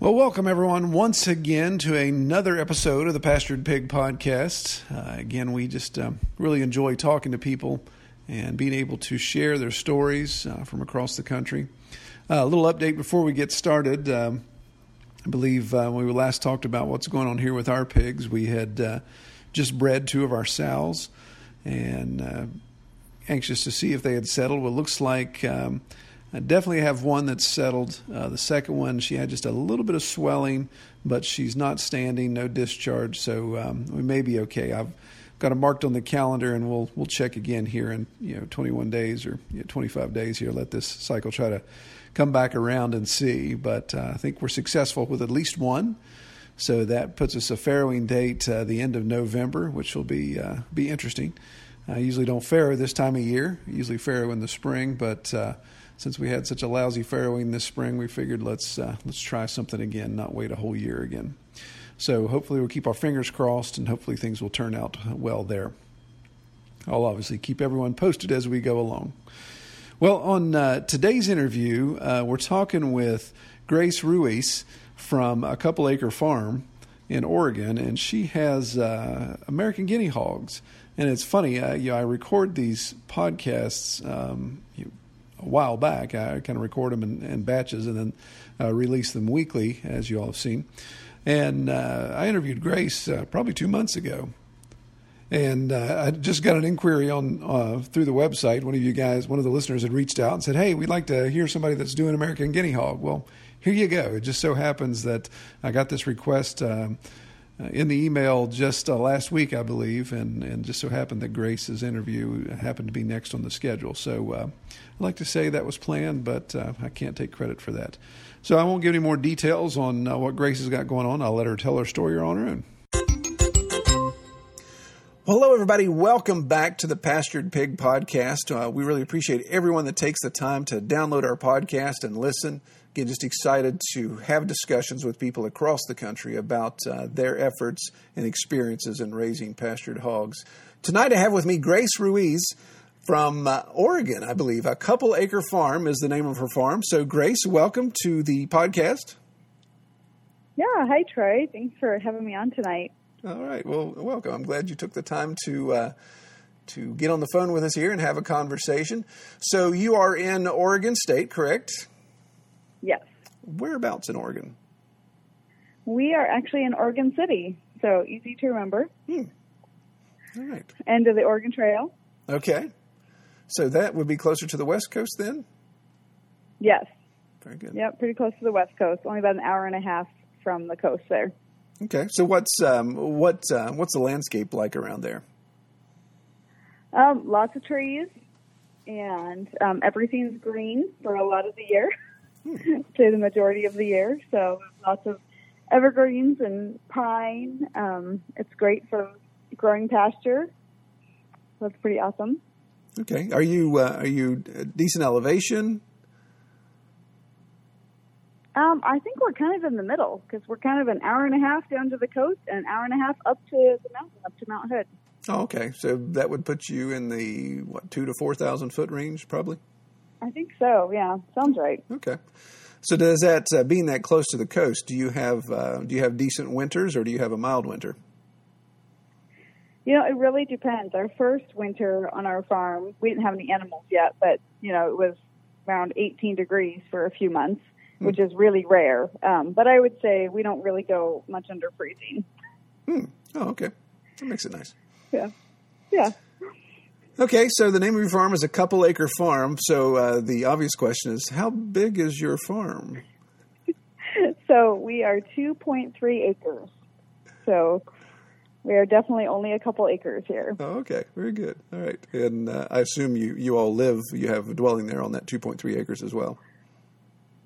Well, welcome everyone once again to another episode of the Pastured Pig Podcast. Uh, again, we just um, really enjoy talking to people and being able to share their stories uh, from across the country. Uh, a little update before we get started. Um, I believe uh, when we last talked about what's going on here with our pigs, we had uh, just bred two of our sows and uh, anxious to see if they had settled. Well, it looks like um, I definitely have one that's settled. Uh, the second one, she had just a little bit of swelling, but she's not standing, no discharge, so um, we may be okay. I've got it marked on the calendar, and we'll we'll check again here in you know 21 days or you know, 25 days here. Let this cycle try to come back around and see. But uh, I think we're successful with at least one. So that puts us a farrowing date uh, the end of November, which will be uh, be interesting. I usually don't farrow this time of year. I usually farrow in the spring, but uh, since we had such a lousy farrowing this spring, we figured let's uh, let's try something again, not wait a whole year again. So hopefully we'll keep our fingers crossed, and hopefully things will turn out well there. I'll obviously keep everyone posted as we go along. Well, on uh, today's interview, uh, we're talking with Grace Ruiz from a couple acre farm in Oregon, and she has uh, American guinea hogs. And it's funny, uh, you know, I record these podcasts um, you, a while back. I kind of record them in, in batches and then uh, release them weekly, as you all have seen. And uh, I interviewed Grace uh, probably two months ago, and uh, I just got an inquiry on uh, through the website. One of you guys, one of the listeners, had reached out and said, "Hey, we'd like to hear somebody that's doing American guinea hog." Well, here you go. It just so happens that I got this request um, in the email just uh, last week, I believe, and and just so happened that Grace's interview happened to be next on the schedule. So uh, I'd like to say that was planned, but uh, I can't take credit for that. So I won't give any more details on uh, what Grace has got going on. I'll let her tell her story on her own. Hello, everybody. Welcome back to the Pastured Pig Podcast. Uh, we really appreciate everyone that takes the time to download our podcast and listen. Again, just excited to have discussions with people across the country about uh, their efforts and experiences in raising pastured hogs. Tonight, I have with me Grace Ruiz from uh, Oregon, I believe. A couple acre farm is the name of her farm. So, Grace, welcome to the podcast. Yeah, hi Troy. Thanks for having me on tonight. All right. Well, welcome. I'm glad you took the time to uh, to get on the phone with us here and have a conversation. So you are in Oregon State, correct? Whereabouts in Oregon? we are actually in Oregon City, so easy to remember. All right. End of the Oregon Trail. Okay. So that would be closer to the West Coast then. Yes, Very good. yep, pretty close to the West Coast. Only about an hour and a half from the coast there. Okay. So what's um, what uh, what's the landscape like around there? Um, lots of trees, and um, everything's green for a lot of the year, say the majority of the year. So lots of evergreens and pine. Um, it's great for growing pasture. That's pretty awesome. Okay. Are you uh, are you uh, decent elevation? Um, I think we're kind of in the middle because we're kind of an hour and a half down to the coast and an hour and a half up to the mountain, up to Mount Hood. Oh, okay. So that would put you in the what two to four thousand foot range, probably. I think so. Yeah, sounds right. Okay. So does that uh, being that close to the coast, do you have uh, do you have decent winters or do you have a mild winter? You know, it really depends. Our first winter on our farm, we didn't have any animals yet, but you know, it was around 18 degrees for a few months, which is really rare. Um, but I would say we don't really go much under freezing. Oh, okay. That makes it nice. Yeah, yeah. Okay, so the name of your farm is a couple acre farm. So uh, the obvious question is, how big is your farm? So we are 2.3 acres. So we are definitely only a couple acres here. Oh, okay, very good. All right, and uh, I assume you you all live, you have a dwelling there on that two point three acres as well.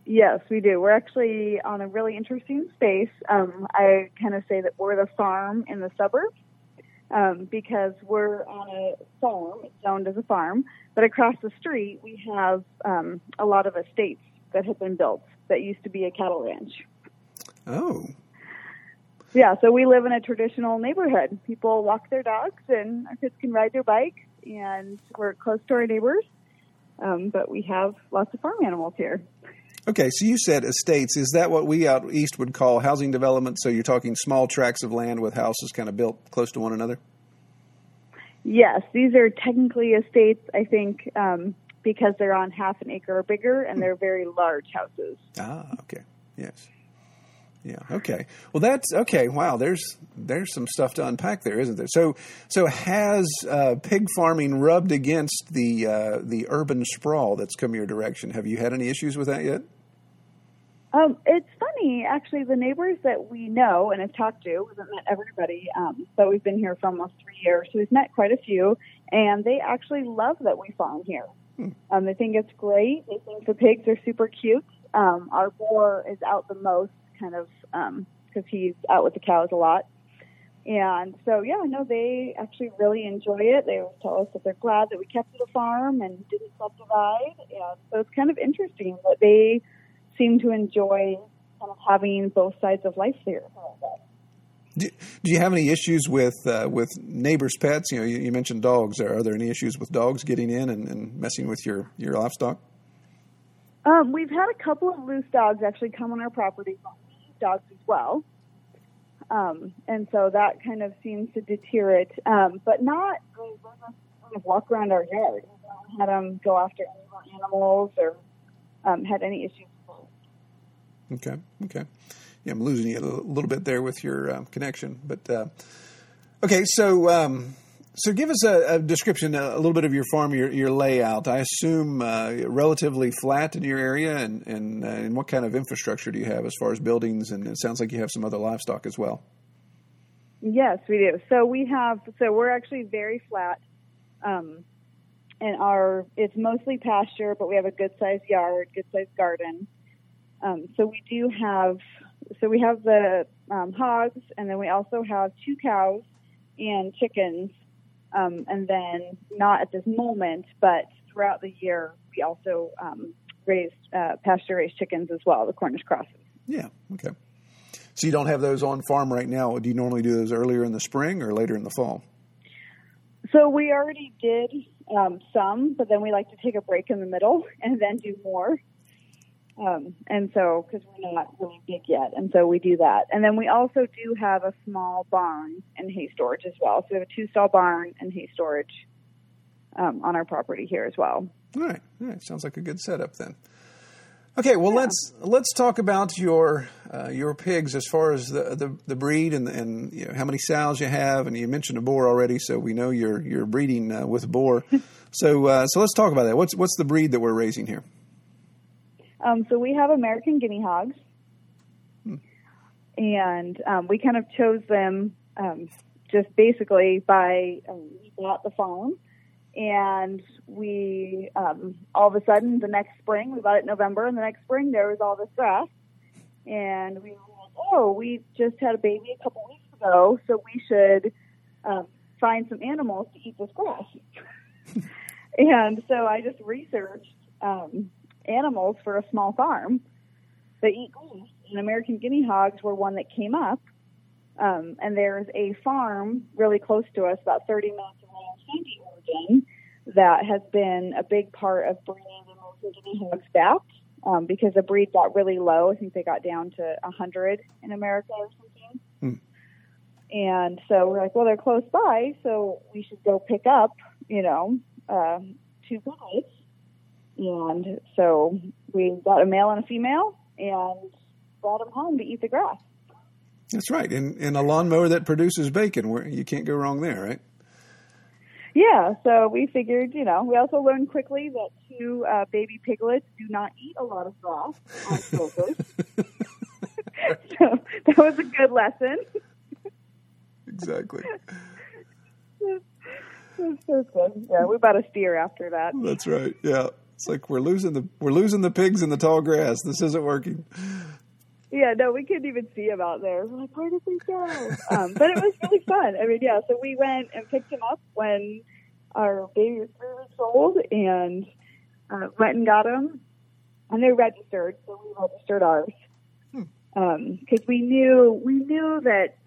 Yes, we do. We're actually on a really interesting space. Um, I kind of say that we're the farm in the suburbs um, because we're on a farm. It's owned as a farm, but across the street we have um, a lot of estates that have been built that used to be a cattle ranch. Oh, Yeah, so we live in a traditional neighborhood. People walk their dogs, and our kids can ride their bikes, and we're close to our neighbors. Um, but we have lots of farm animals here. Okay. So you said estates. Is that what we out east would call housing development? So you're talking small tracts of land with houses kind of built close to one another. Yes, these are technically estates, I think, um, because they're on half an acre or bigger, and they're very large houses. Ah, okay. Yes. Yeah. Okay. Well, that's okay. Wow. There's there's some stuff to unpack there, isn't there? So so has uh, pig farming rubbed against the uh, the urban sprawl that's come your direction? Have you had any issues with that yet? Um, it's funny, actually, the neighbors that we know and have talked to, we haven't met everybody, um, but we've been here for almost three years, so we've met quite a few, and they actually love that we farm here. Um, they think it's great. They think the pigs are super cute. Um, our boar is out the most, kind of, because he's out with the cows a lot. And so, yeah, no, they actually really enjoy it. They always tell us that they're glad that we kept it a farm and didn't subdivide. And so it's kind of interesting that they seem to enjoy kind of having both sides of life there. Do, do you have any issues with uh, with neighbors' pets? You know, you, you mentioned dogs. Are, are there any issues with dogs getting in and, and messing with your your livestock? Um, we've had a couple of loose dogs actually come on our property, dogs as well. Um, and so that kind of seems to deter it, um, but not kind of walk around our yard. We haven't had them go after any animals or um, had any issues. Okay. Okay. Yeah, I'm losing you a little, bit there with your uh, connection, but uh, okay. So, um, so give us a, a description, a, little bit of your farm, your your layout. I assume uh, relatively flat in your area, and and, uh, and what kind of infrastructure do you have as far as buildings? And it sounds like you have some other livestock as well. Yes, we do. So we have. So we're actually very flat, um, and our it's mostly pasture, but we have a good sized yard, good sized garden. Um, so we do have. So we have the um, hogs, and then we also have two cows and chickens. Um, and then not at this moment, but throughout the year, we also um, raise uh, pasture raised chickens as well, the Cornish crosses. Yeah. Okay. So you don't have those on farm right now. Do you normally do those earlier in the spring or later in the fall? So we already did um, some, but then we like to take a break in the middle and then do more. Um, and so, because we're not really big yet, and so we do that. And then we also do have a small barn and hay storage as well. So we have a two stall barn and hay storage um, on our property here as well. All right. All right. Sounds like a good setup then. Okay, well let's let's talk about your uh, your pigs as far as the the, the breed and and you know, how many sows you have, and you mentioned a boar already, so we know you're you're breeding uh, with a boar. so uh, so let's talk about that. What's what's the breed that we're raising here? Um, so we have American guinea hogs, and um, we kind of chose them um, just basically by um, we bought the farm, and we um, all of a sudden the next spring we bought it in November, and the next spring there was all this grass, and we were like, oh, we just had a baby a couple weeks ago, so we should um, find some animals to eat this grass. and so I just researched um, animals for a small farm that eat grass, and American guinea hogs were one that came up. Um, and there's a farm really close to us, about 30 minutes away in Sandy, Oregon, that has been a big part of bringing the American guinea hogs back um, because the breed got really low. I think they got down to 100 in America or something. And so we're like, well, they're close by, so we should go pick up, you know, uh, two piglets. And so we got a male and a female and brought them home to eat the grass. That's right, and and a lawnmower that produces bacon, where you can't go wrong there, right? Yeah, so we figured, you know, we also learned quickly that two uh, baby piglets do not eat a lot of grass on so that was a good lesson. Exactly. That's so good. Yeah, we bought a steer after that. That's right. Yeah. It's like we're losing the we're losing the pigs in the tall grass. This isn't working. Yeah, no, we couldn't even see him out there. We're like, where did they go? Um, but it was really fun. I mean, yeah, so we went and picked him up when our baby was three weeks old and uh, went and got him. And they registered, so we registered ours. Because we knew we knew that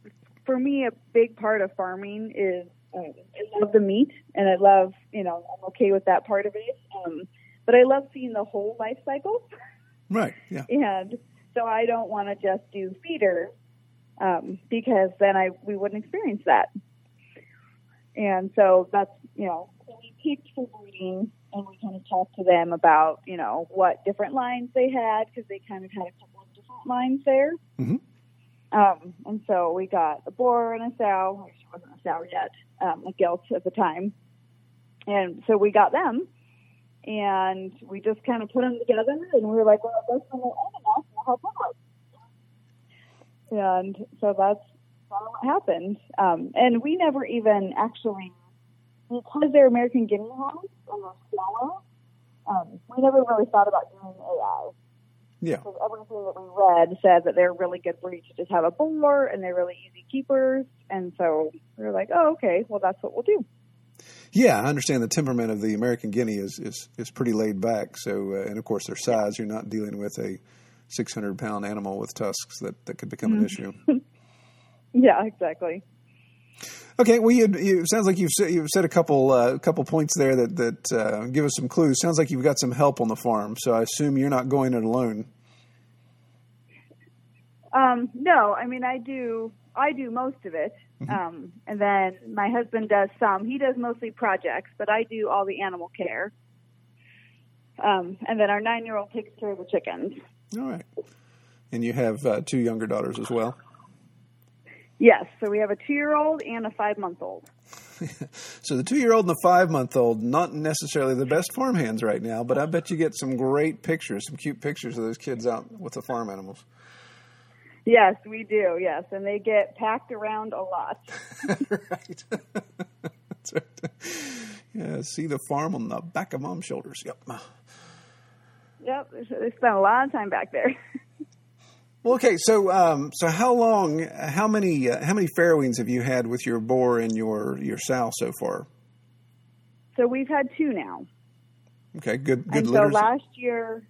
for me, a big part of farming is um, I love the meat, and I love you know I'm okay with that part of it. Um, but I love seeing the whole life cycle. Right. Yeah. and so I don't want to just do feeders um, because then I we wouldn't experience that. And so that's you know so we picked for breeding, and we kind of talked to them about you know what different lines they had because they kind of had a couple of different lines there. Mhm. Um, and so we got a boar and a sow. She wasn't a sow yet, um, a gilt at the time. And so we got them, and we just kind of put them together, and we were like, well, that's when they're old enough, we'll have piglets. And so that's what happened. Um, and we never even actually, because they're American Guinea hogs and they're smaller, um, we never really thought about doing AI Yeah. because everything that we read said that they're really good breed to just have a boar and they're really easy keepers. And so we were like, oh, okay, well, that's what we'll do. Yeah, I understand the temperament of the American Guinea is is, is pretty laid back. So, uh, and of course, their size. You're not dealing with a 600 pound animal with tusks that, that could become an issue. Yeah, exactly. Okay, well, you, you it sounds like you've said, you've said a couple uh, couple points there that that uh, give us some clues. Sounds like you've got some help on the farm. So I assume you're not going it alone. Um, no, I mean, I do, I do most of it. Um, and then my husband does some. He does mostly projects, but I do all the animal care. Um, and then our nine year old takes care of the chickens. All right, and you have uh, two younger daughters as well. Yes, so we have a two year old and a five month old. So the two year old and the five month old, not necessarily the best farm hands right now, but I bet you get some great pictures, some cute pictures of those kids out with the farm animals. Yes, we do. Yes, and they get packed around a lot. right. Right. Yeah, see the farm on the back of mom's shoulders. Yep. Yep, they spend a lot of time back there. Well, okay. So, um, so how long, how many, uh, how many farrowings have you had with your boar and your your sow so far? so we've had two now. Okay, good, good and litters. so last year,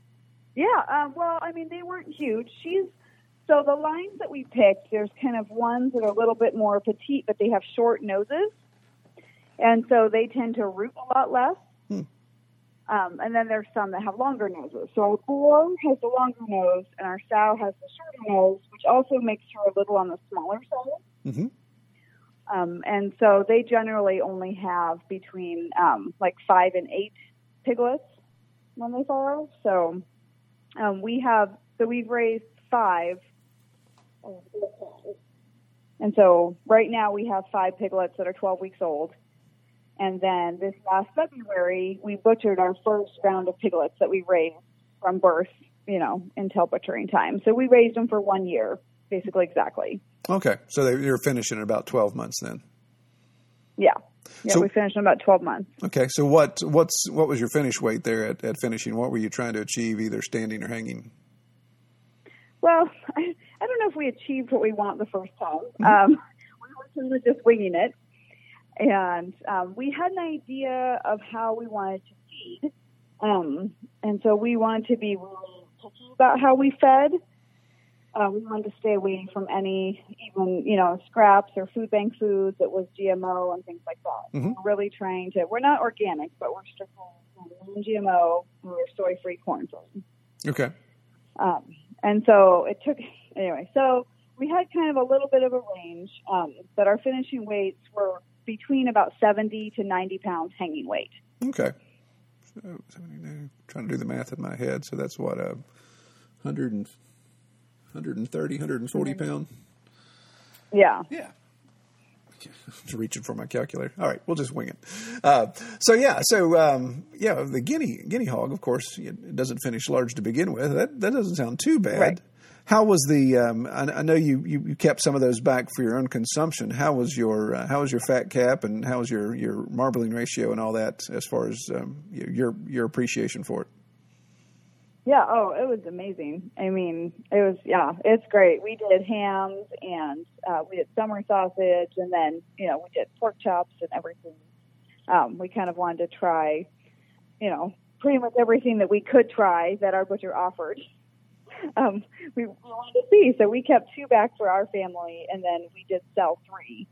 yeah. Um, well, I mean, they weren't huge. She's so the lines that we picked. There's kind of ones that are a little bit more petite, but they have short noses, and so they tend to root a lot less. Hmm. Um, and then there's some that have longer noses. So our boar has the longer nose, and our sow has the shorter nose, which also makes her a little on the smaller side. hmm Um, and so they generally only have between um, like five and eight piglets when they farrow. So um, we have so we've raised five. And so right now we have five piglets that are 12 weeks old. And then this last February, we butchered our first round of piglets that we raised from birth, you know, until butchering time. So we raised them for one year, basically exactly. Okay, so they, you're finishing in about twelve months then. Yeah. Yeah, So- we finished in about 12 months. Okay, so what what's what was your finish weight there at, at finishing? What were you trying to achieve, either standing or hanging? Well, I, know if we achieved what we want the first time. Um, we were kind of just winging it. And um, we had an idea of how we wanted to feed. Um, and so we wanted to be really picky about how we fed. Uh, we wanted to stay away from any, even, you know, scraps or food bank foods that was GMO and things like that. Mhm. We're really trying to, we're not organic, but we're strictly non GMO, we're soy free corn. Okay, Um, and so it took, anyway, so we had kind of a little bit of a range, um, but our finishing weights were between about 70 to 90 pounds hanging weight. okay. So, 79, trying to do the math in my head. So that's what a hundred and 130, 140 pound. Yeah. Yeah. Just reaching for my calculator. All right, we'll just wing it. Uh, so yeah, so um, yeah, the guinea guinea hog, of course, it doesn't finish large to begin with. That that doesn't sound too bad. Right. How was the? Um, I, I know you, you you kept some of those back for your own consumption. How was your uh, how was your fat cap and how was your your marbling ratio and all that as far as um, your your appreciation for it? Yeah, oh, it was amazing. I mean, it was yeah, it's great. We did hams and uh, we did summer sausage, and then you know we did pork chops and everything. Um, we kind of wanted to try, you know, pretty much everything that we could try that our butcher offered. Um, we, we wanted to see, so we kept two back for our family, and then we did sell three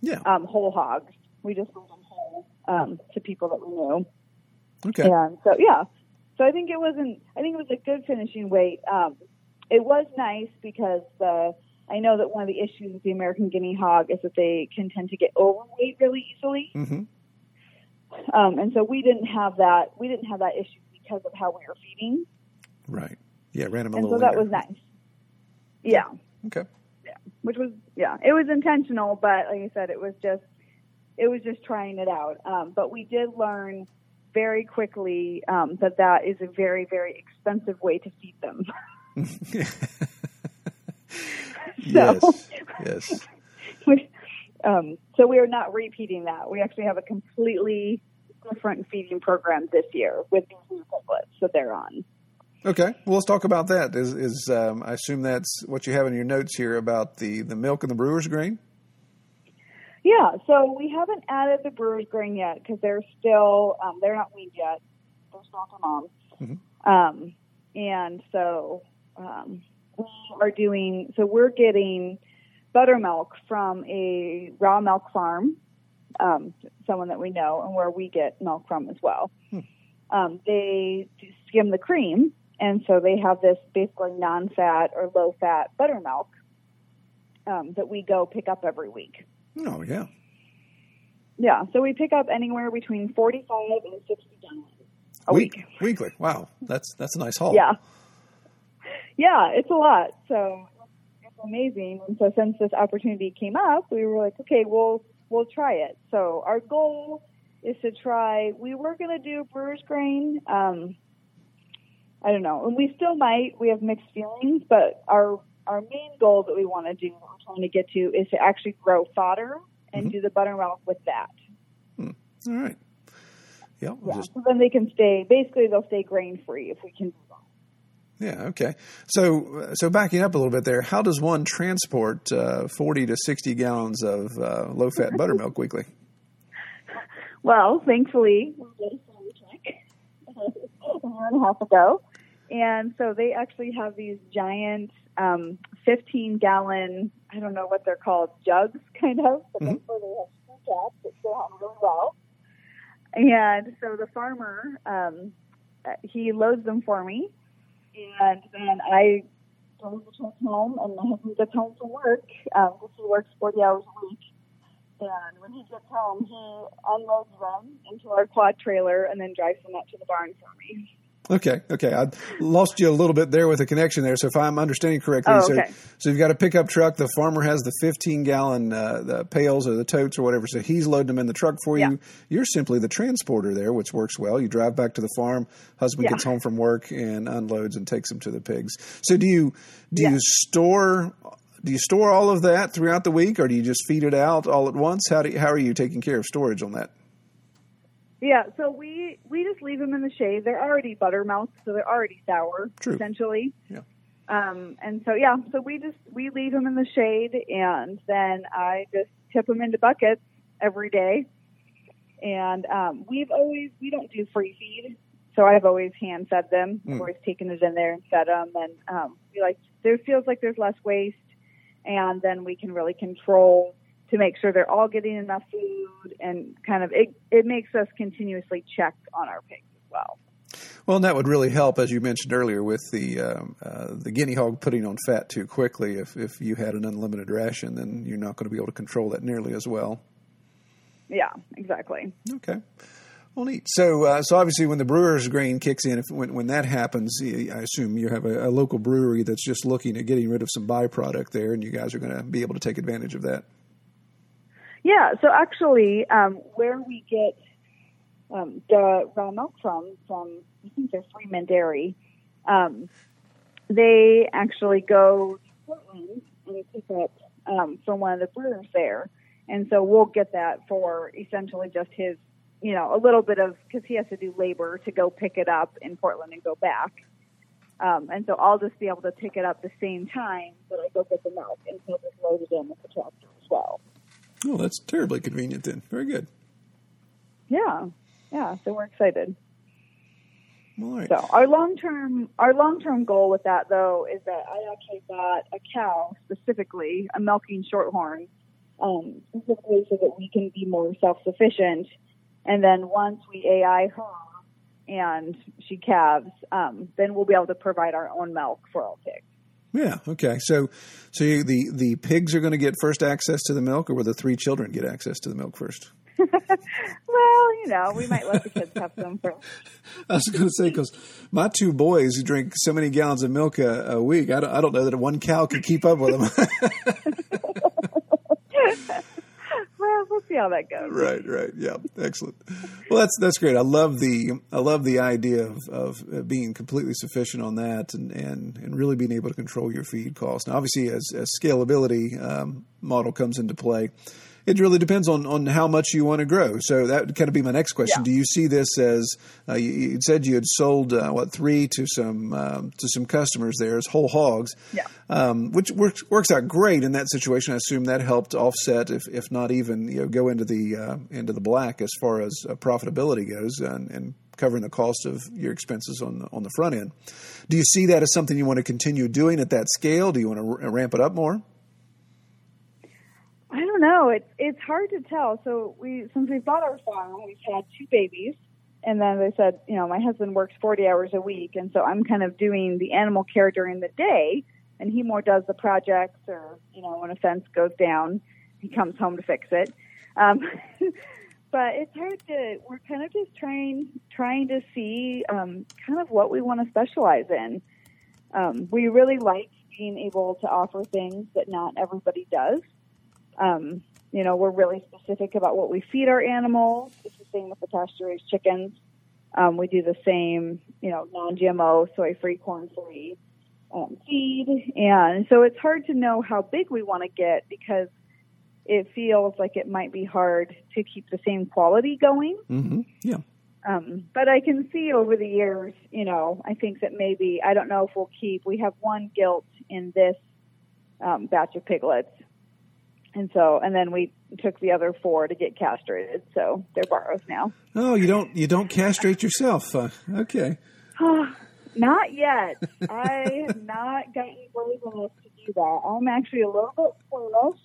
Yeah. um, whole hogs. We just sold them whole um, to people that we knew. Okay. And so yeah, so I think it wasn't. I think it was a good finishing weight. Um, it was nice because the I know that one of the issues with the American guinea hog is that they can tend to get overweight really easily. hmm Um, and so we didn't have that. We didn't have that issue because of how we were feeding, Right. Yeah. Ran him a and little. so that leaner. was nice. Yeah, Okay. Yeah, which was yeah, it was intentional, but like I said, it was just it was just trying it out. Um, but we did learn very quickly um, that that is a very very expensive way to feed them. yes. Yes. We- um, so we are not repeating that. We actually have a completely different feeding program this year with these new piglets that they're on. Okay. Well, let's talk about that. Is is um, I assume that's what you have in your notes here about the the milk and the brewer's grain? Yeah, so we haven't added the brewer's grain yet because they're still um, they're not weaned yet. They're still to moms, Mhm. um, and so um, we are doing. So we're getting buttermilk from a raw milk farm, um, someone that we know, and where we get milk from as well. Um, they skim the cream, and so they have this basically non-fat or low-fat buttermilk um, that we go pick up every week. Oh yeah. Yeah, so we pick up anywhere between 45 and 60 gallons a week. Weekly. Wow. That's that's a nice haul. Yeah. Yeah, it's a lot. So it's amazing. And so since this opportunity came up, we were like, okay, we'll we'll try it. So our goal is to try. We were going to do brewer's grain. Um, I don't know, and we still might. We have mixed feelings, but our our main goal that we want to do, what we're trying to get to, is to actually grow fodder and Mhm. do the buttermilk with that. All right. Yeah. we'll Yeah. Just, So then they can stay. Basically, they'll stay grain free if we can yeah. Okay. So so backing up a little bit there, how does one transport uh, forty to sixty gallons of uh, low fat buttermilk weekly? Well, thankfully, we did a phone check a year and a half ago, and so they actually have these giant um, 15 gallon. I don't know what they're called, jugs, kind of, but that's where they have two caps that go on really well. And so the farmer, um, he loads them for me, and then I drive the truck home, and my husband gets home from work um, he works 40 hours a week. And when he gets home, he unloads them into our quad trailer and then drives them up to the barn for me. Okay, okay. I lost you a little bit there with the connection there. So if I'm understanding correctly, Oh, so, okay. so you've got a pickup truck. The farmer has the 15 gallon uh, the pails or the totes or whatever. So he's loading them in the truck for Yeah. you. You're simply the transporter there, which works well. You drive back to the farm. Husband Yeah. gets home from work and unloads and takes them to the pigs. So do you do Yeah. you store do you store all of that throughout the week, or do you just feed it out all at once? How do you, how are you taking care of storage on that? Yeah, so we we just leave them in the shade. They're already buttermilk, so they're already sour, True. essentially. Yeah. Um, and so yeah, so we just we leave them in the shade, and then I just tip them into buckets every day. And um, we've always we don't do free feed, so I've always hand fed them. Mm. I've always taken it in there and fed them, and um, we like there feels like there's less waste, and then we can really control to make sure they're all getting enough food, and kind of it it makes us continuously check on our pigs as well. Well, and that would really help, as you mentioned earlier, with the um, uh, the guinea hog putting on fat too quickly. If if you had an unlimited ration, then you're not going to be able to control that nearly as well. Yeah, exactly. Okay. Well, neat. So, uh, so obviously, when the brewer's grain kicks in, if when, when that happens, I assume you have a, a local brewery that's just looking at getting rid of some byproduct there, and you guys are going to be able to take advantage of that. Yeah, so actually, um, where we get um, the raw milk from, from I think they're Freeman Dairy, um, they actually go to Portland and pick up um, from one of the brewers there, and so we'll get that for essentially just his, you know, a little bit of because he has to do labor to go pick it up in Portland and go back. Um, and so I'll just be able to pick it up the same time that I go get the milk, and he'll just load it in with the tractor as well. Oh, that's terribly convenient then. Very good. Yeah, yeah. So we're excited. All right. So our long term our long term goal with that though is that I actually got a cow specifically, a milking shorthorn, um, specifically so that we can be more self sufficient. And then once we AI her and she calves, um, then we'll be able to provide our own milk for our pigs. Yeah. Okay. So, so you, the the pigs are going to get first access to the milk, or will the three children get access to the milk first? well, you know, we might let the kids have some first. I was going to say because my two boys drink so many gallons of milk a, a week. I don't, I don't know that one cow could keep up with them. well, we'll see how that goes. right. Right. Yeah. Excellent. Well, that's that's great. I love the I love the idea of, of being completely sufficient on that and, and, and really being able to control your feed costs. Now, obviously, as as scalability um, model comes into play it really depends on, on how much you want to grow. So that would kind of be my next question. Yeah. Do you see this as uh, you, you, said you had sold uh, what three to some um, to some customers there as whole hogs, yeah. um, which works works out great in that situation. I assume that helped offset, if if not even you know go into the uh, into the black as far as uh, profitability goes and, and covering the cost of your expenses on the, on the front end. Do you see that as something you want to continue doing at that scale? Do you want to r- ramp it up more? Don't know. It's it's hard to tell. So we since we bought our farm, we've had two babies, and then they said, you know, my husband works forty hours a week, and so I'm kind of doing the animal care during the day, and he more does the projects, or you know, when a fence goes down, he comes home to fix it. Um, but it's hard to. We're kind of just trying trying to see um, kind of what we want to specialize in. Um, we really like being able to offer things that not everybody does. Um, you know, we're really specific about what we feed our animals. It's the same with the pasture raised chickens. Um, we do the same, you know, non-GMO, soy-free, corn-free um, feed, and so it's hard to know how big we want to get because it feels like it might be hard to keep the same quality going. Mm-hmm. Yeah. Um, but I can see over the years, you know, I think that maybe I don't know if we'll keep. We have one gilt in this um, batch of piglets, and so and then we took the other four to get castrated so they're barrows now oh you don't you don't castrate yourself uh, okay not yet i have not gotten brave enough to do that i'm actually a little bit clueless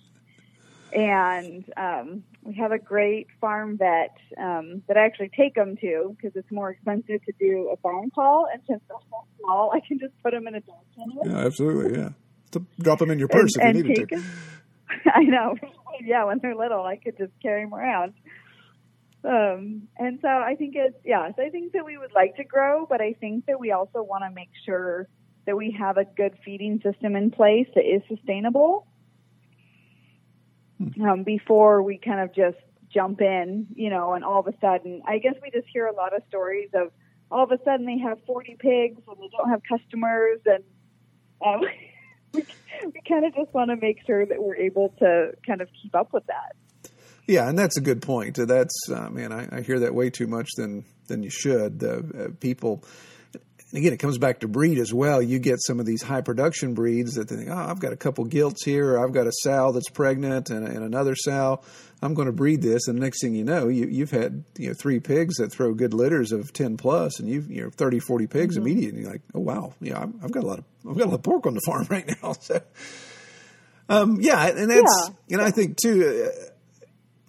and um, we have a great farm vet um, that I actually take them to because it's more expensive to do a phone call, and since they're so small, I can just put them in a dog kennel. Yeah, absolutely. Yeah, to drop them in your purse and, if you needed take to. 'em. I know. yeah, when they're little, I could just carry them around. Um, and so I think it's yeah. So I think that we would like to grow, but I think that we also want to make sure that we have a good feeding system in place that is sustainable um, before we kind of just jump in, you know, and all of a sudden, I guess we just hear a lot of stories of all of a sudden they have 40 pigs and they don't have customers and um, we, kind of just want to make sure that we're able to kind of keep up with that. Yeah, and that's a good point. That's uh, man, I, I hear that way too much than than you should. The uh, people. Again, it comes back to breed as well. You get some of these high production breeds that they think, oh, I've got a couple gilts here, or I've got a sow that's pregnant and, and another sow. I'm going to breed this, and next thing you know, you, you've had you know three pigs that throw good litters of ten plus, and you've you know 30, 40 pigs Mm-hmm. immediately. You're like, oh wow, yeah, I've, I've got a lot of I've got a lot of pork on the farm right now. So, um, yeah, and that's Yeah. and I think too.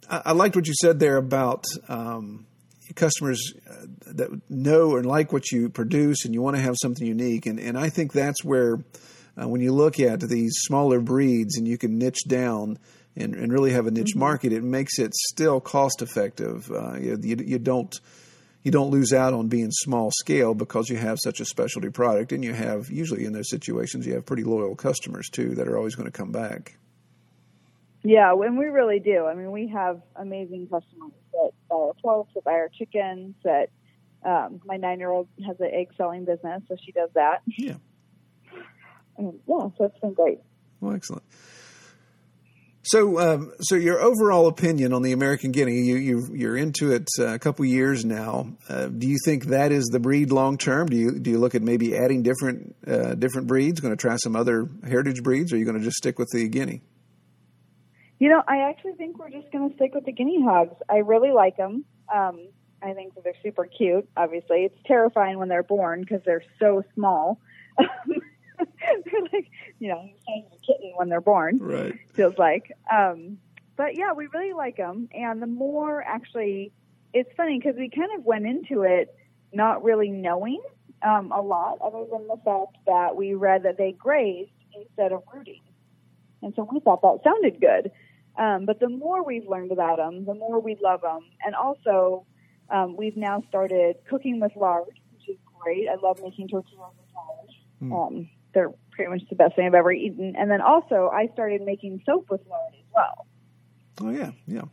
Uh, I, I liked what you said there about um, customers uh, that know and like what you produce, and you want to have something unique. And and I think that's where uh, when you look at these smaller breeds and you can niche down. And, and really have a niche market. It makes it still cost effective. Uh, you, you don't you don't lose out on being small scale because you have such a specialty product, and you have usually in those situations you have pretty loyal customers too that are always going to come back. Yeah, and we really do. I mean, we have amazing customers that buy our pork, that buy our chickens. That um, my nine-year-old has an egg selling business, so she does that. Yeah. And yeah, so it's been great. Well, excellent. So, um, so your overall opinion on the American Guinea, you, you you're into it uh, a couple years now. Uh, do you think that is the breed long term? Do you do you look at maybe adding different uh, different breeds? Going to try some other heritage breeds, or are you going to just stick with the Guinea? You know, I actually think we're just going to stick with the guinea hogs. I really like them. Um, I think that they're super cute. Obviously, it's terrifying when they're born because they're so small. they're like, you know, a kitten when they're born. Right. Feels like. Um, but yeah, we really like them. And the more actually, it's funny because we kind of went into it not really knowing um, a lot, other than the fact that we read that they grazed instead of rooting. And so we thought that sounded good. Um, but the more we've learned about them, the more we love them. And also, um, we've now started cooking with lard, which is great. I love making tortillas with lard. Mm. Um, they're pretty much the best thing I've ever eaten. And then also, I started making soap with lard as well. Oh yeah, yeah.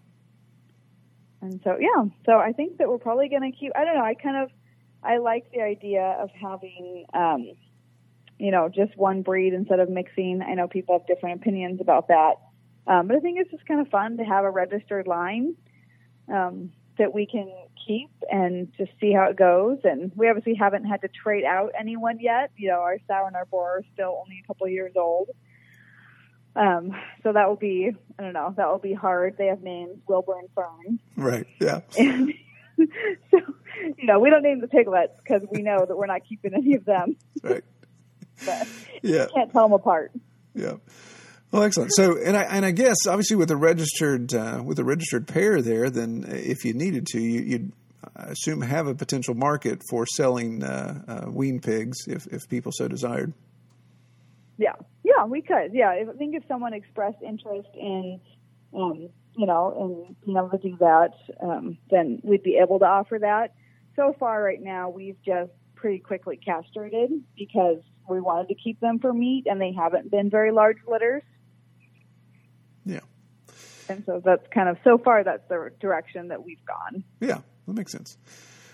And so yeah, so I think that we're probably going to keep. I don't know. I kind of I like the idea of having, um, you know, just one breed instead of mixing. I know people have different opinions about that, um, but I think it's just kind of fun to have a registered line. Um, that we can keep and just see how it goes. And we obviously haven't had to trade out anyone yet. You know, our sow and our boar are still only a couple years old. Um, so that will be, I don't know, that will be hard. They have names Wilbur and Fern. Right. Yeah. And so, you know, we don't name the piglets because we know that we're not keeping any of them. Right. but yeah. can't tell them apart. Yeah. Well, excellent. So, and I and I guess obviously with a registered uh, with a registered pair there, then if you needed to, you, you'd I assume have a potential market for selling uh, uh, wean pigs if if people so desired. Yeah, yeah, we could. Yeah, I think if someone expressed interest in, um, you know, in being able to do that, um, then we'd be able to offer that. So far, right now, we've just pretty quickly castrated because we wanted to keep them for meat, and they haven't been very large litters. Yeah. And so that's kind of so far that's the direction that we've gone. Yeah, that makes sense.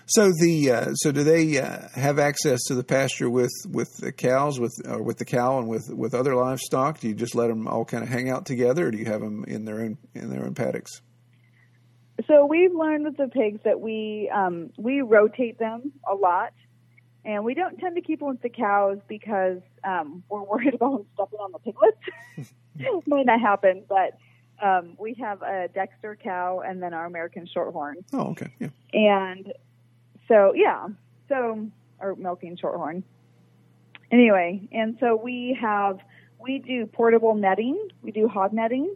So the uh, so do they uh, have access to the pasture with with the cows with or with the cow and with with other livestock? Do you just let them all kind of hang out together, or do you have them in their own in their own paddocks? So we've learned with the pigs that we um, we rotate them a lot, and we don't tend to keep them with the cows because um, we're worried about them stepping on the piglets. might not happen, but um, we have a Dexter cow and then our American Shorthorn. Oh, okay, yeah. And so, yeah, so or milking Shorthorn. Anyway, and so we have we do portable netting. We do hog netting.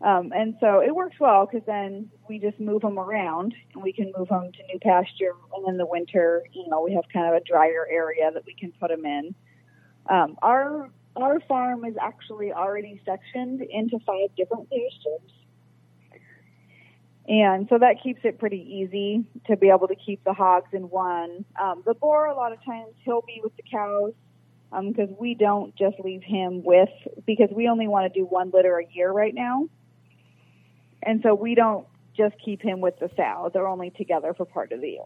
Um, and so it works well because then we just move them around and we can move them to new pasture. And in the winter, you know, we have kind of a drier area that we can put them in. Um, our our farm is actually already sectioned into five different pastures. And so that keeps it pretty easy to be able to keep the hogs in one. Um, the boar, a lot of times, he'll be with the cows because um, we don't just leave him with, because we only want to do one litter a year right now. And so we don't just keep him with the sow. They're only together for part of the year.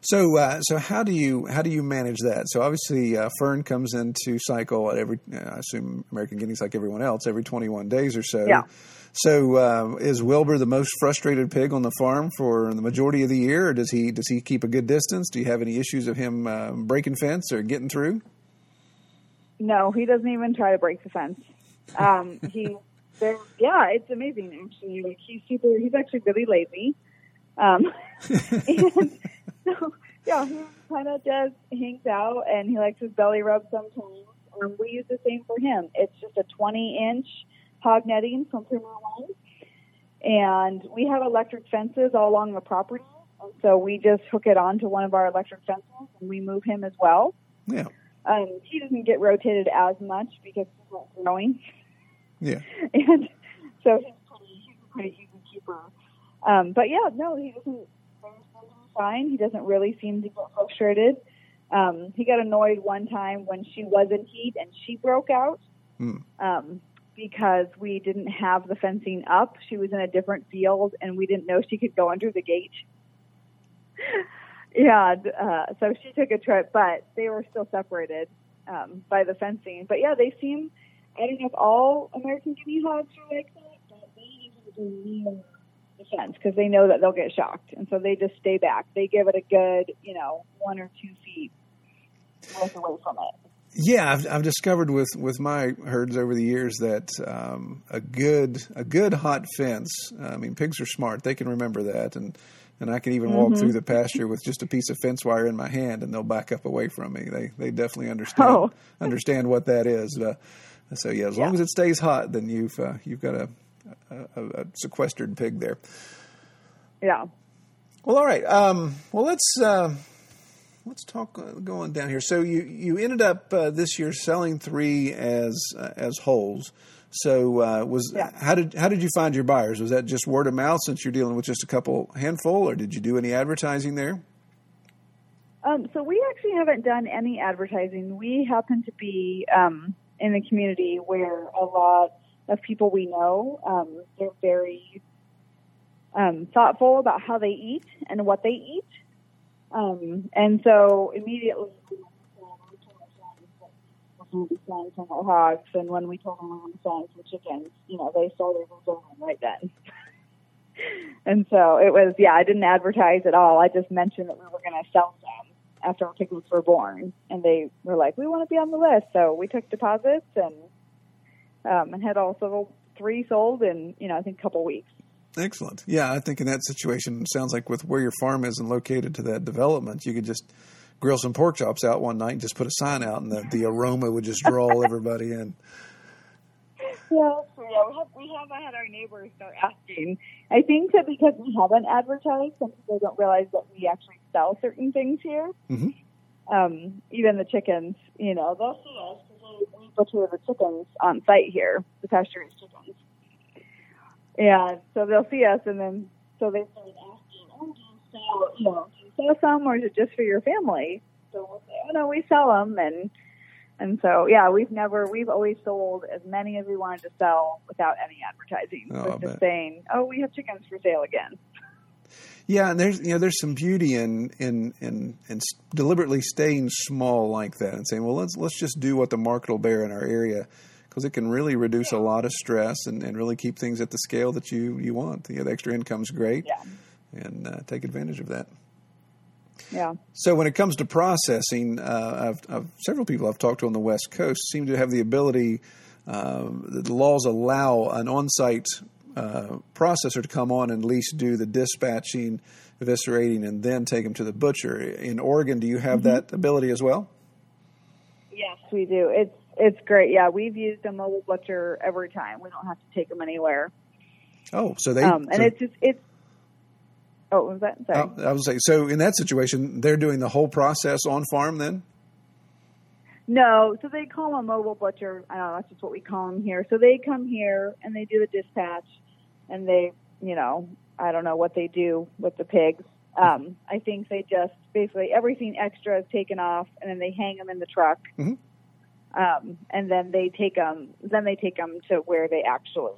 So, uh, so how do you how do you manage that? So, obviously, uh, Fern comes into cycle at every. Uh, I assume American Guineas, like everyone else, every twenty one days or so. Yeah. So, uh, is Wilbur the most frustrated pig on the farm for the majority of the year, or does he does he keep a good distance? Do you have any issues of him uh, breaking fence or getting through? No, he doesn't even try to break the fence. Um, he, yeah, it's amazing actually. Like he's super. He's actually really lazy. Um, and so yeah, he kind of just hangs out and he likes his belly rub sometimes. Um, we use the same for him. It's just a 20 inch hog netting from Premier One, and we have electric fences all along the property. And so we just hook it onto one of our electric fences and we move him as well. Yeah. Um, he doesn't get rotated as much because he's not growing. Yeah. and so he's pretty, he's a pretty easy keeper. Um, but yeah, no, he doesn't fine. He doesn't really seem to get frustrated. Um, he got annoyed one time when she was in heat and she broke out mm. um, because we didn't have the fencing up. She was in a different field and we didn't know she could go under the gate. yeah, uh, so she took a trip, but they were still separated um, by the fencing. But yeah, they seem I don't know if all American guinea hogs are like that, but they usually do fence because they know that they'll get shocked, and so they just stay back. They give it a good, you know, one or two feet away from it. Yeah, I've, I've discovered with, with my herds over the years that um, a good a good hot fence. I mean, pigs are smart; they can remember that, and and I can even walk Mm-hmm. through the pasture with just a piece of fence wire in my hand, and they'll back up away from me. They they definitely understand Oh. understand what that is. Uh, so yeah, as long as it stays hot, then you've uh, you've got a, a, a sequestered pig there. Yeah. Well, all right. Um, well, let's uh, let's talk uh, going down here. So you you ended up uh, this year selling three as uh, as wholes. So uh, was Yeah. how did how did you find your buyers? Was that just word of mouth since you're dealing with just a couple handful, or did you do any advertising there? Um, so we actually haven't done any advertising. We happen to be um, in a community where a lot of people we know um, they're very um, thoughtful about how they eat and what they eat, um, and so immediately we selling some our hogs, and when we told them we were selling some chickens, you know, they started reserving right then. And so it was, yeah, I didn't advertise at all. I just mentioned that we were going to sell some after our chickens were born. And they were like, we want to be on the list. So we took deposits and, um, and had also three sold in, you know, I think a couple weeks. Excellent. Yeah, I think in that situation, it sounds like with where your farm is and located to that development, you could just grill some pork chops out one night and just put a sign out, and the, the aroma would just draw everybody in. Yeah, yeah, we have, we have had our neighbors start asking. I think that because we haven't advertised, some people don't realize that we actually sell certain things here. Mhm. Um, even the chickens, you know, they'll see us we butcher the chickens on site here, the pasture raised chickens. And so they'll see us, and then so they start asking, "Oh, do you sell? You know, do you sell some, or is it just for your family?" So we'll say, "Oh no, we sell them," and and so, yeah, we've never, we've always sold as many as we wanted to sell without any advertising. Oh, just saying, oh, we have chickens for sale again. Yeah, and there's you know there's some beauty in in in, in deliberately staying small like that and saying, well, let's let's just do what the market will bear in our area because it can really reduce a lot of stress and, and really keep things at the scale that you you want. You know, the extra income's great, Yeah. and uh, take advantage of that. Yeah. So when it comes to processing, uh, I've, I've, several people I've talked to on the West Coast seem to have the ability. Um, the laws allow an on-site uh, processor to come on and at least do the dispatching, eviscerating, and then take them to the butcher. In Oregon, do you have that ability as well? Yes, we do. It's it's great. Yeah, we've used a mobile butcher every time. We don't have to take them anywhere. Oh, so they. Um, and so- it's just it's. Oh, was that? Sorry. I was saying, so in that situation, they're doing the whole process on farm then. No, so they call them a mobile butcher. I don't know, that's just what we call them here. So they come here and they do the dispatch, and they, you know, I don't know what they do with the pigs. Um, I think they just basically everything extra is taken off, and then they hang them in the truck, Mhm. um, and then they take them. Then they take them to where they actually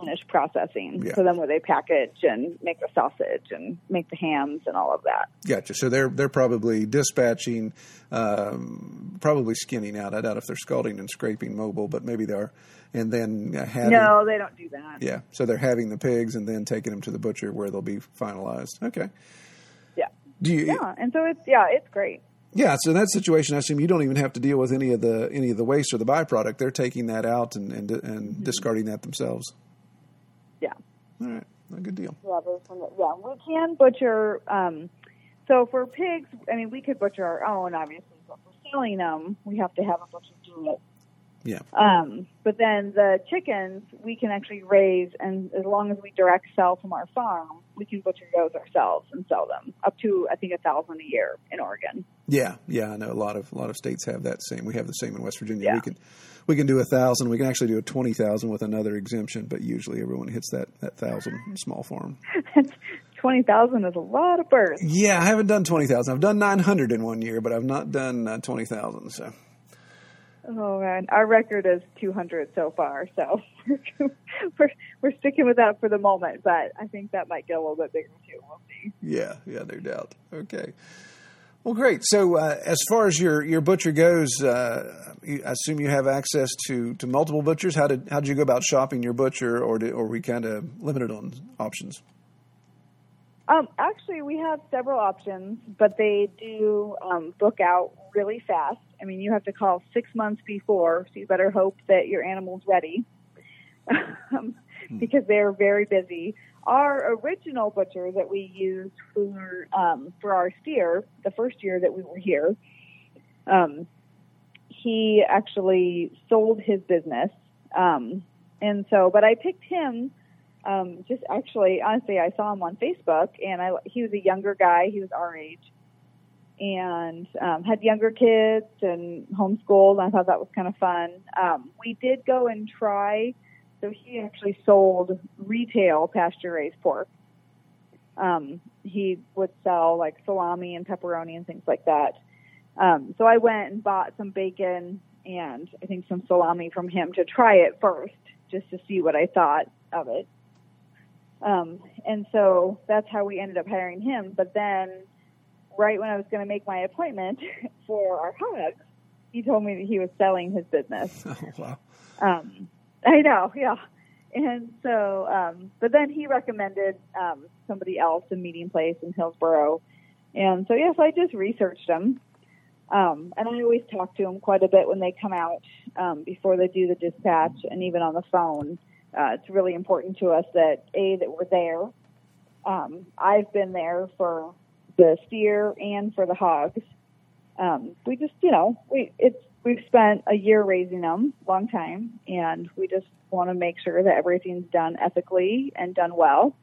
finish processing. Yeah. So then where they package and make the sausage and make the hams and all of that. Gotcha. So they're they're probably dispatching, um, probably skinning out. I doubt if they're scalding and scraping mobile, but maybe they are. And then uh, having No, they don't do that. yeah. So they're having the pigs and then taking them to the butcher where they'll be finalized. Okay. Yeah. Do you? Yeah, and so it's yeah, it's great. Yeah, so in that situation, I assume you don't even have to deal with any of the any of the waste or the byproduct. They're taking that out and and, and discarding that themselves. Yeah. All right, a good deal. Yeah, yeah, we can butcher. Um, so for pigs, I mean, we could butcher our own, obviously, but for selling them, we have to have a butcher do it. Yeah, Um, but then the chickens, we can actually raise, and as long as we direct sell from our farm, we can butcher those ourselves and sell them up to I think a thousand a year in Oregon. yeah, yeah. I know a lot of a lot of states have that same. We have the same in West Virginia. Yeah. We can we can do a thousand. We can actually do a twenty thousand with another exemption, but usually everyone hits that that thousand small farm. Twenty thousand is a lot of birds. Yeah, I haven't done twenty thousand. I've done nine hundred in one year, but I've not done uh, twenty thousand. So Oh man, our record is 200 so far, so we're we're sticking with that for the moment. But I think that might get a little bit bigger too. We'll see. Yeah, yeah, no doubt. Okay. Well, great. So, uh, as far as your, your butcher goes, uh, I assume you have access to, to multiple butchers. How did how did you go about shopping your butcher, or did, or were we kind of limited on options? Um, actually, we have several options, but they do um, book out really fast. I mean, you have to call six months before, so you better hope that your animal's ready um, because they're very busy. Our original butcher that we used for um, for our steer, the first year that we were here, um, he actually sold his business, um, and so. But I picked him um, just actually, honestly, I saw him on Facebook, and I he was a younger guy. He was our age, and um, had younger kids and homeschooled. And I thought that was kind of fun. Um, we did go and try. So he actually sold retail pasture raised pork. Um, he would sell like salami and pepperoni and things like that. Um, so I went and bought some bacon and I think some salami from him to try it first, just to see what I thought of it. Um, and so that's how we ended up hiring him. But then, right when I was going to make my appointment for our hogs, he told me that he was selling his business. Oh, wow. Um, I know, yeah. And so, um, but then he recommended um, somebody else, a meeting place in Hillsboro. And so, yes, I just researched them. Um, and I always talk to them quite a bit when they come out um, before they do the dispatch and even on the phone. Uh, it's really important to us that A, that we're there. Um, I've been there for the steer and for the hogs. Um, we just, you know, we, it's, we've spent a year raising them, long time, and we just want to make sure that everything's done ethically and done well.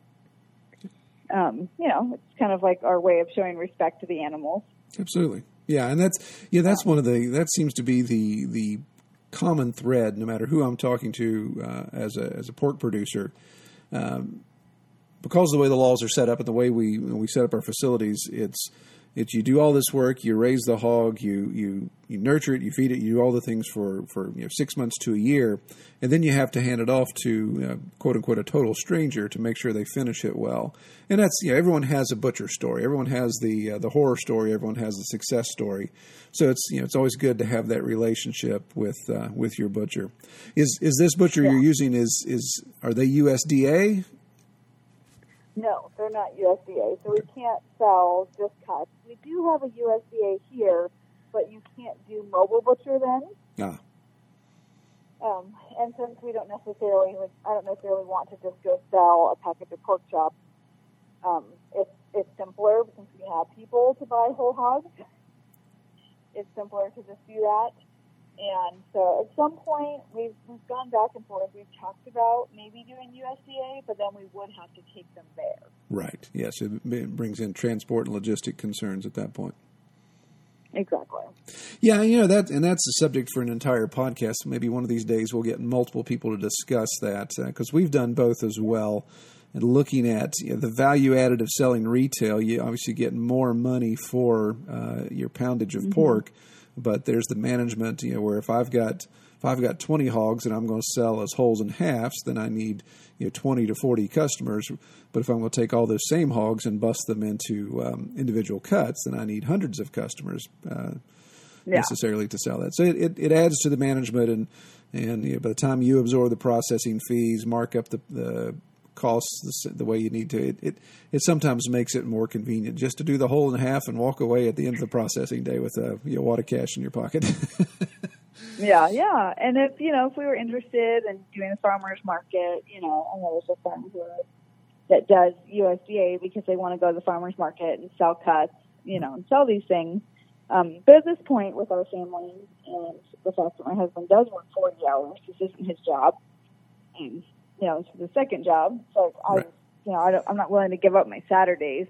Um, you know, it's kind of like our way of showing respect to the animals. Absolutely. Yeah, and that's yeah, that's one of the that seems to be the the common thread, no matter who I'm talking to uh, as a as a pork producer. Um, because of the way the laws are set up and the way we we set up our facilities, it's it's you do all this work, you raise the hog, you you you nurture it, you feed it, you do all the things for for you know, six months to a year, and then you have to hand it off to uh, quote unquote a total stranger to make sure they finish it well. And that's you know everyone has a butcher story, everyone has the uh, the horror story, everyone has the success story. So it's you know it's always good to have that relationship with uh, with your butcher. Is is this butcher yeah. you're using is is are they USDA? No, they're not USDA, so we can't sell just cuts. We do have a USDA here, but you can't do mobile butcher then. Ah. Um, and since we don't necessarily, like, I don't necessarily want to just go sell a package of pork chops, um, it's it's simpler since we have people to buy whole hogs. It's simpler to just do that. And so at some point, we've, we've gone back and forth. We've talked about maybe doing USDA, but then we would have to take them there. Right. Yes. It brings in transport and logistic concerns at that point. Exactly. Yeah, you know that, and that's a subject for an entire podcast. Maybe one of these days we'll get multiple people to discuss that because uh, we've done both as well. And looking at you know, the value added of selling retail, you obviously get more money for uh, your poundage of mm-hmm. pork but there's the management, you know, where if I've got if I've got 20 hogs and I'm going to sell as wholes and halves, then I need you know 20 to 40 customers. But if I'm going to take all those same hogs and bust them into um, individual cuts, then I need hundreds of customers uh, yeah. necessarily to sell that. So it, it, it, adds to the management and and you know, by the time you absorb the processing fees, mark up the, the costs the, the, way you need to. It, it, it sometimes makes it more convenient just to do the whole and half and walk away at the end of the processing day with a you know, wad of cash in your pocket. yeah, yeah. And if you know if we were interested in doing a farmers market, you know, I know there's a firm that does USDA because they want to go to the farmers market and sell cuts, you know, and sell these things. Um, but at this point, with our family and the fact that my husband does work 40 hours, this isn't his job. And you know, the second job. So I, right. you know, I don't, I'm not willing to give up my Saturdays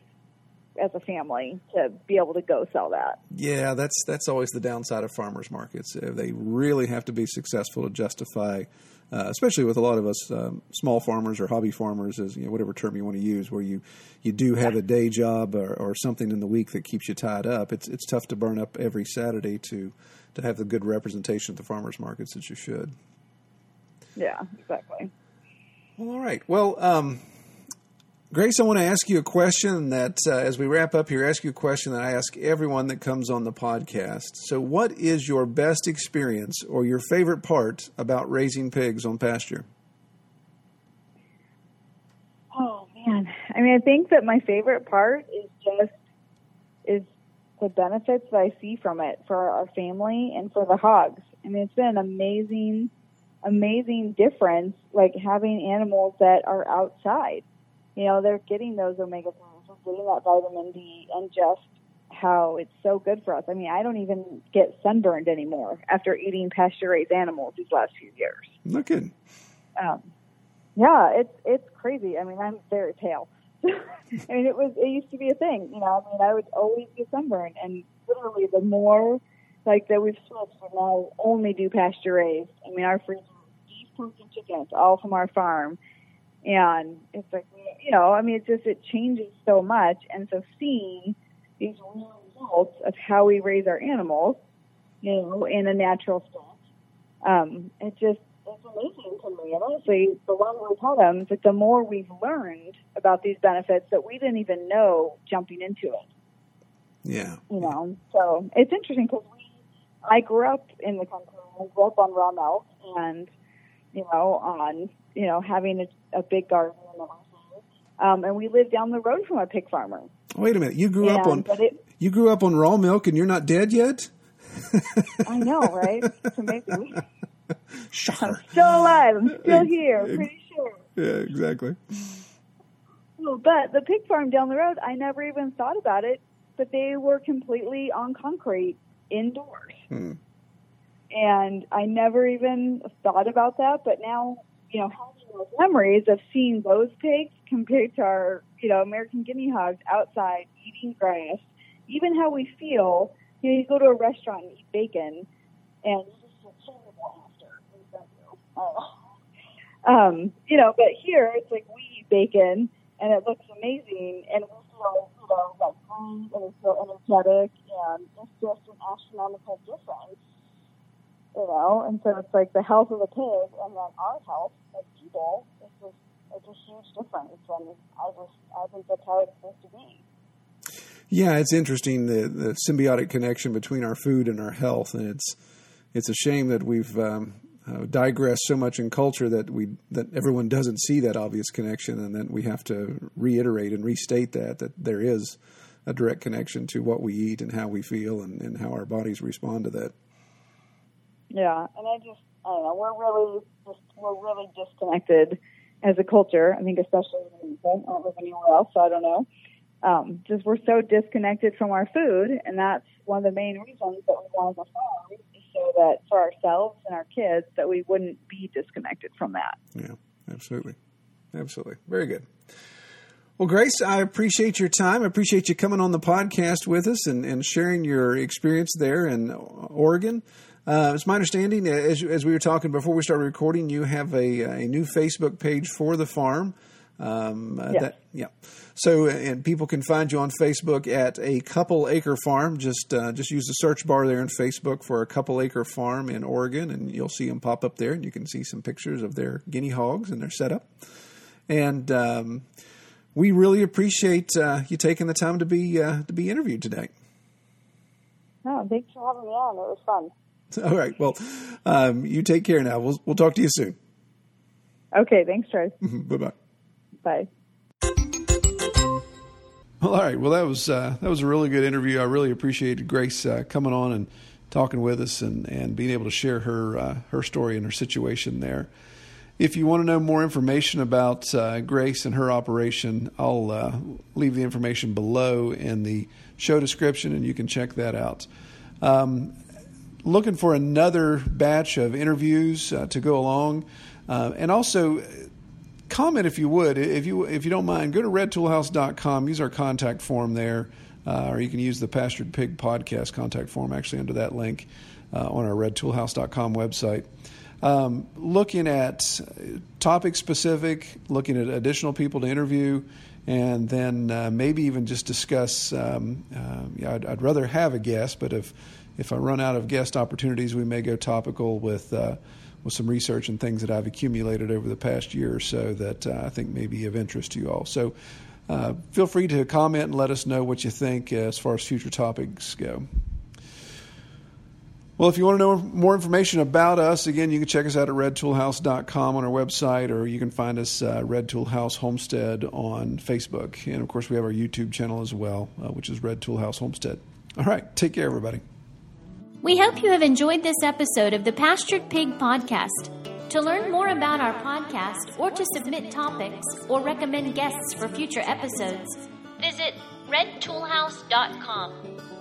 as a family to be able to go sell that. Yeah, that's that's always the downside of farmers markets. Uh, they really have to be successful to justify, uh, especially with a lot of us um, small farmers or hobby farmers, as you know, whatever term you want to use, where you you do have a day job or, or something in the week that keeps you tied up. It's it's tough to burn up every Saturday to to have the good representation at the farmers markets that you should. Yeah, exactly. Well, all right. Well, um, Grace, I want to ask you a question that, uh, as we wrap up here, ask you a question that I ask everyone that comes on the podcast. So, what is your best experience or your favorite part about raising pigs on pasture? Oh man, I mean, I think that my favorite part is just is the benefits that I see from it for our family and for the hogs. I mean, it's been an amazing, amazing difference, like having animals that are outside. You know, they're getting those omega 3s, they're getting that vitamin D, and just how it's so good for us. I mean, I don't even get sunburned anymore after eating pasture raised animals these last few years. Look at. Um, yeah, it's it's crazy. I mean, I'm very pale. I mean, it was it used to be a thing. You know, I mean, I would always get sunburned, and literally, the more like that we've switched to now only do pasture raised. I mean, our freezer and chickens all from our farm, and it's like you know, I mean, it just it changes so much, and so seeing these real results of how we raise our animals, you know, in a natural state, um, it just it's amazing to me. And honestly, the longer we tell them, like the more we've learned about these benefits that we didn't even know jumping into it. Yeah. You know, so it's interesting because we, I grew up in the country. I grew up on raw milk and, you know, on, you know, having a, a big garden. Um, and we live down the road from a pig farmer. Wait a minute. You grew and, up on it, you grew up on raw milk and you're not dead yet? I know, right? It's amazing. Shocker. I'm still alive. I'm still here. Pretty sure. Yeah, exactly. But the pig farm down the road, I never even thought about it, but they were completely on concrete indoors. Hmm. And I never even thought about that, but now, you know, having those memories of seeing those pigs compared to our, you know, American guinea hogs outside eating grass, even how we feel, you know, you go to a restaurant and eat bacon and you. Um, you know, but here it's like we eat bacon and it looks amazing and we feel, you know, like green and we feel energetic and it's just an astronomical difference. You know, and so it's like the health of the pig and then our health as people is just it's a huge difference and I just I think that's how it's supposed to be. Yeah, it's interesting the, the symbiotic connection between our food and our health, and it's it's a shame that we've um, uh, digressed so much in culture that we that everyone doesn't see that obvious connection, and then we have to reiterate and restate that that there is a direct connection to what we eat and how we feel and, and how our bodies respond to that. Yeah, and I just I don't know we're really just we're really disconnected as a culture. I think especially in I don't live anywhere else, so I don't know. Um, just we're so disconnected from our food, and that's one of the main reasons that we want to farm so that for ourselves and our kids that we wouldn't be disconnected from that. Yeah, absolutely, absolutely, very good. Well, Grace, I appreciate your time. I appreciate you coming on the podcast with us and, and sharing your experience there in Oregon. Uh, it's my understanding, as, as we were talking before we started recording, you have a, a new Facebook page for the farm. Um, uh, Yes. that, yeah. So, and people can find you on Facebook at a couple acre farm. Just uh, just use the search bar there in Facebook for a couple acre farm in Oregon, and you'll see them pop up there, and you can see some pictures of their guinea hogs and their setup. And um, we really appreciate uh, you taking the time to be uh, to be interviewed today. No, thanks for having me on. It was fun. All right. Well, um, you take care now. We'll we'll talk to you soon. Okay, thanks, Charles. bye bye. Bye. Well, all right. Well, that was uh, that was a really good interview. I really appreciated Grace uh, coming on and talking with us and, and being able to share her uh, her story and her situation there. If you want to know more information about uh, Grace and her operation, I'll uh, leave the information below in the show description, and you can check that out. Um, looking for another batch of interviews uh, to go along, uh, and also comment if you would, if you if you don't mind, go to redtoolhouse.com, use our contact form there, uh, or you can use the Pastured Pig podcast contact form actually under that link uh, on our redtoolhouse.com website. Um, looking at topic specific, looking at additional people to interview, and then uh, maybe even just discuss. Um, uh, yeah, I'd, I'd rather have a guest, but if if I run out of guest opportunities, we may go topical with uh, with some research and things that I've accumulated over the past year or so that uh, I think may be of interest to you all. So uh, feel free to comment and let us know what you think as far as future topics go. Well, if you want to know more information about us, again, you can check us out at redtoolhouse.com on our website, or you can find us uh, Red Tool House Homestead on Facebook. And of course, we have our YouTube channel as well, uh, which is Red Tool House Homestead. All right, take care, everybody. We hope you have enjoyed this episode of the Pastured Pig Podcast. To learn more about our podcast, or to submit topics, or recommend guests for future episodes, Visit redtoolhouse.com.